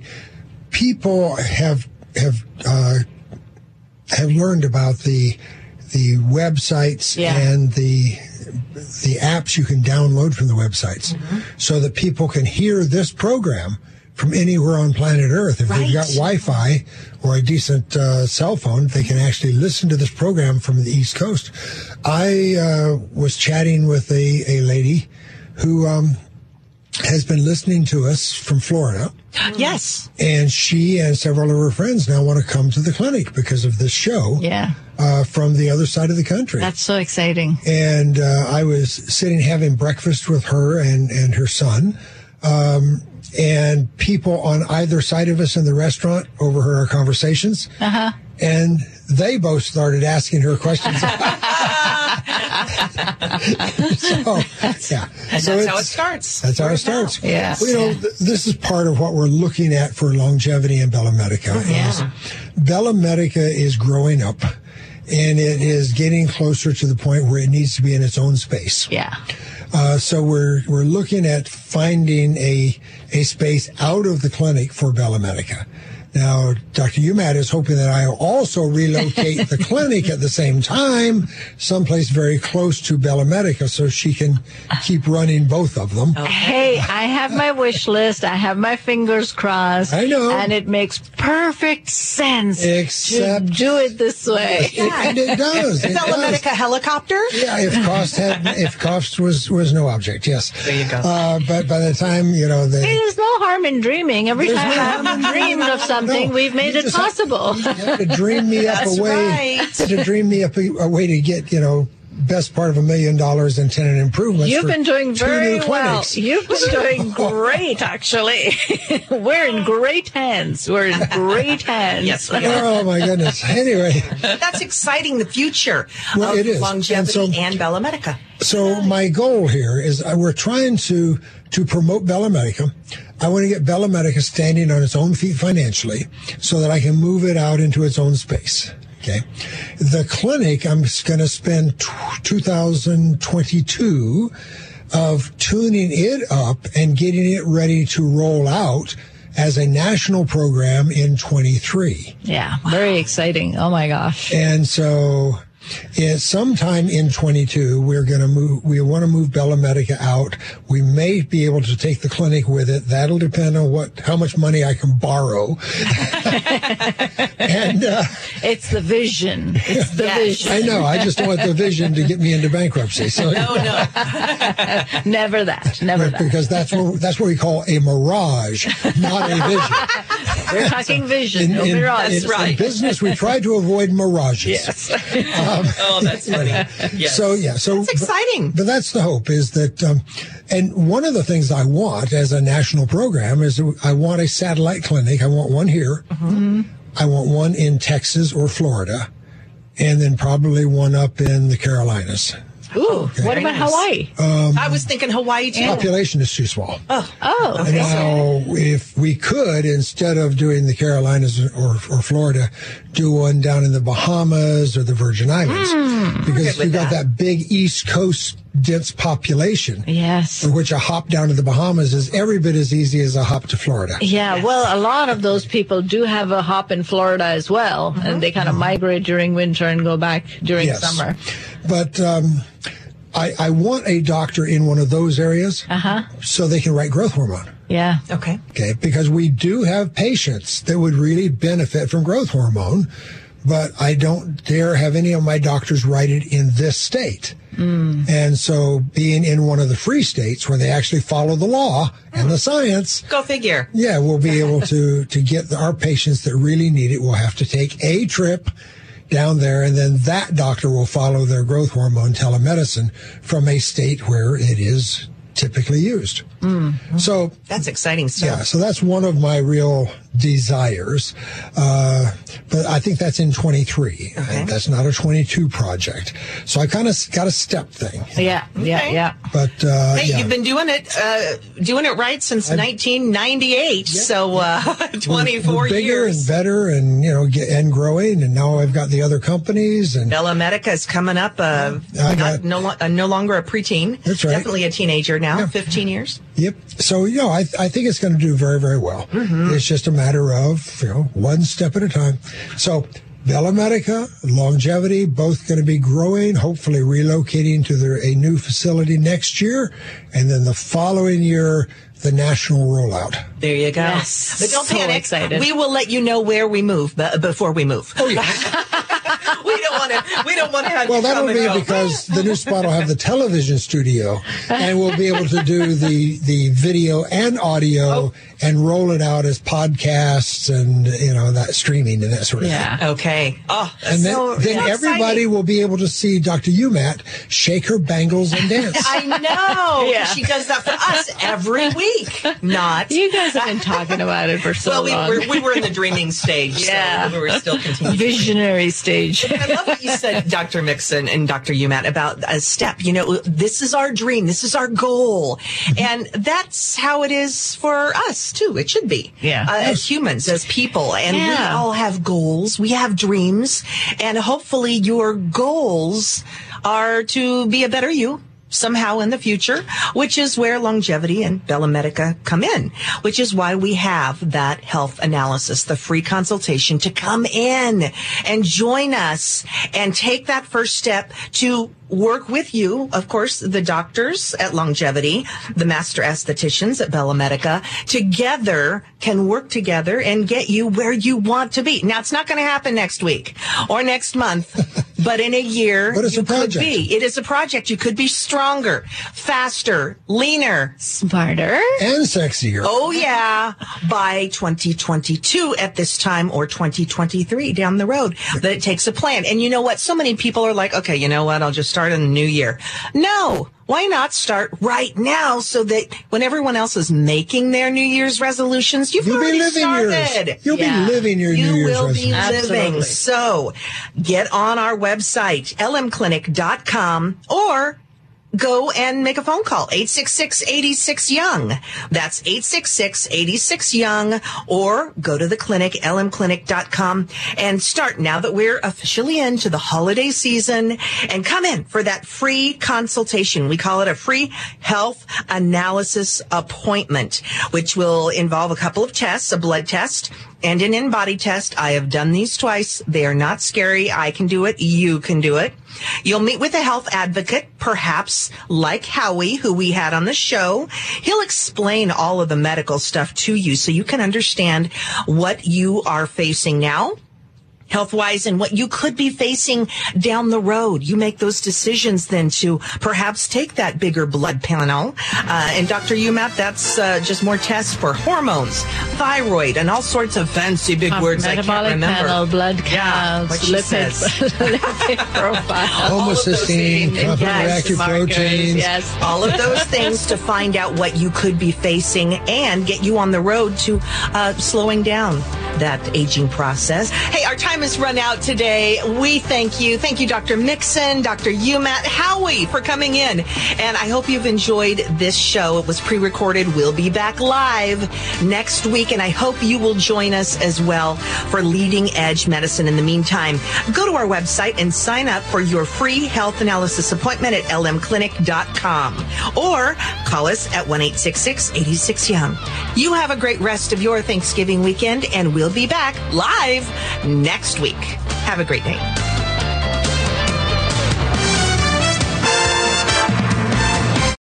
people have have uh, have learned about the the websites Yeah. and the the apps you can download from the websites, so that people can hear this program from anywhere on planet Earth. If they've got Wi-Fi or a decent uh, cell phone, they can actually listen to this program from the East Coast. I uh, was chatting with a, a lady who um, has been listening to us from Florida. Yes. And she and several of her friends now want to come to the clinic because of this show. Yeah. Uh, from the other side of the country. That's so exciting. And uh, I was sitting having breakfast with her and, and her son. Um, and people on either side of us in the restaurant overheard our conversations. Uh huh. And they both started asking her questions. so, yeah. And So that's how it starts. That's how it starts. mouth. Yes. Well, you know, Yeah. th- this is part of what we're looking at for longevity in Bella Medica. is Bella Medica is growing up and it is getting closer to the point where it needs to be in its own space. Yeah. Uh, so we're we're looking at finding a a space out of the clinic for Bella Medica. Now, Dr. Umat is hoping that I also relocate the clinic at the same time, someplace very close to Bella Medica, so she can keep running both of them. Hey, I have my wish list. I have my fingers crossed. I know. And it makes perfect sense Except- to do it this way. It- and it does. It Bella does. Medica helicopter? Yeah, if cost had if cost was was no object, yes. There you go. Uh, but by the time you know the Hey, there's no harm in dreaming. Every time no I've dreamed of something, No, we've made it possible. You have to dream me up a way right. to dream me up a, a way to get you know best part of a million dollars in tenant improvements. You've been doing very well. You've been doing great, actually. We're in great hands. We're in great hands. Yes. Oh my goodness. Anyway, That's exciting. The future Well, of it is. longevity And and, so- Bella Medica. so my goal here is uh, we're trying to to promote Bella Medica. I want to get Bella Medica standing on its own feet financially, so that I can move it out into its own space. Okay. The clinic, I'm going to spend 2022 of tuning it up and getting it ready to roll out as a national program in 23. Yeah, very exciting. Oh my gosh. And so, yeah, sometime in 22, we're going to move, we want to move Bella Medica out. We may be able to take the clinic with it. That'll depend on what, how much money I can borrow. and, uh, It's the vision. It's the vision. I know. I just don't want the vision to get me into bankruptcy. So, no, no. Never that. Never that. because that's what, that's what we call a mirage, not a vision. We're talking vision. no mirage. in- in business, we try to avoid mirages. Yes. oh, that's funny. Yes. So yeah, so That's exciting. But, but that's the hope is that, um, and one of the things I want as a national program is I want a satellite clinic. I want one here. Mm-hmm. I want one in Texas or Florida, and then probably one up in the Carolinas. Ooh, what about. Hawaii? Um, I was thinking Hawaii too. population is too small. Oh, Oh, And now, if we could, instead of doing the Carolinas or, or Florida, do one down in the Bahamas or the Virgin Islands, Hmm. because you've got that. big East Coast dense population. Yes. For which a hop down to the Bahamas is every bit as easy as a hop to Florida. Yeah, well, a lot of those people do have a hop in Florida as well, and they kind of migrate during winter and go back during Yes. summer. But um, I, I want a doctor in one of those areas Uh-huh. so they can write growth hormone. Yeah. Okay. Okay, because we do have patients that would really benefit from growth hormone, but I don't dare have any of my doctors write it in this state. And so being in one of the free states where they actually follow the law and the science, Go figure. yeah, we'll be able to, to get our patients that really need it. We'll have to take a trip down there and then that doctor will follow their growth hormone telemedicine from a state where it is typically used. Mm-hmm. So That's exciting stuff. yeah, so that's one of my real desires. Uh, but I think that's in 23. That's not a 22 project. So I kind of got a step thing. Yeah, yeah, Okay. yeah. But uh, Hey, yeah. you've been doing it, uh, doing it right since 1998. So, uh, 24 we're bigger years. and better and you know get, and growing and now I've got the other companies and Bella Medica is coming up. Uh, I not, got- no, uh, no longer a preteen. That's right. Definitely a teenager now. 15 years. Yep. So, you know, I, I think it's going to do very, very well. Mm-hmm. It's just a matter of, you know, one step at a time. So, Bella Medica, longevity, both going to be growing, hopefully relocating to their, a new facility next year. And then the following year, the national rollout. There you go. Yes. But don't So panic. excited. We will let you know where we move b- before we move. Oh, yeah. we don't want to. We don't want to have Well, that'll be go. because the new spot will have the television studio, and we'll be able to do the the video and audio Oh. and roll it out as podcasts and you know that streaming and that sort of thing. Yeah. Okay. Oh, And then, so, then so everybody exciting. will be able to see Dr. Umat shake her bangles and dance. I know. Yeah. She does that for us every week. Not. You guys have been talking about it for so long. well, we long. were, we were in the dreaming stage. Yeah. So we were still continuing. Visionary stage. I love what you said, Dr. Mixon and Dr. Umat, about a step. You know, this is our dream. This is our goal. And that's how it is for us, too. It should be. Yeah. Uh, As humans, as people. And we all have goals. We have dreams. And hopefully your goals are to be a better you somehow in the future, which is where longevity and Bella Medica come in, which is why we have that health analysis, the free consultation to come in and join us and take that first step to work with you, of course, the doctors at Longevity, the master estheticians at Bella Medica, together can work together and get you where you want to be. Now, it's not going to happen next week or next month, but in a year, But it's you a project. could be. It is a project. You could be stronger, faster, leaner, Smarter. and sexier. Oh yeah, by 2022 at this time or 2023 down the road. That it takes a plan. And you know what? So many people are like, okay, you know what? I'll just start in the new year. No. Why not start right now so that when everyone else is making their New Year's resolutions, you've You'll be already living started. yours. You'll Yeah. be living your You New Year's will be resolution. living. Absolutely. So get on our website, lmclinic.com, or go and make a phone call 866-86-young that's 866-86-young or go to the clinic lmclinic.com and start now that we're officially into the holiday season and come in for that free consultation we call it a free health analysis appointment which will involve a couple of tests a blood test and an in-body test. I have done these twice. They are not scary. I can do it. You can do it. You'll meet with a health advocate, perhaps like Howie, who we had on the show. He'll explain all of the medical stuff to you so you can understand what you are facing now health wise and what you could be facing down the road. You make those decisions then to perhaps take that bigger blood panel. Uh, and Dr. Umat, that's uh, just more tests for hormones, thyroid, and all sorts of fancy big Uh, words I can't metabolic remember. panel, blood Yeah, counts, what she lipid, says. lipid profile. Homocysteine, Yes, copper reactive markers, proteins. Yes. all of those things to find out what you could be facing and get you on the road to uh, slowing down that aging process. Hey, our time has run out today. We thank you. Thank you, Dr. Mixon, Dr. Umat, Howie for coming in. And I hope you've enjoyed this show. It was pre-recorded. We'll be back live next week. And I hope you will join us as well for Leading Edge Medicine. In the meantime, go to our website and sign up for your free health analysis appointment at lmclinic.com or call us at 1-866-86-YOUNG. You have a great rest of your Thanksgiving weekend and we'll be back live next week. Have a great day.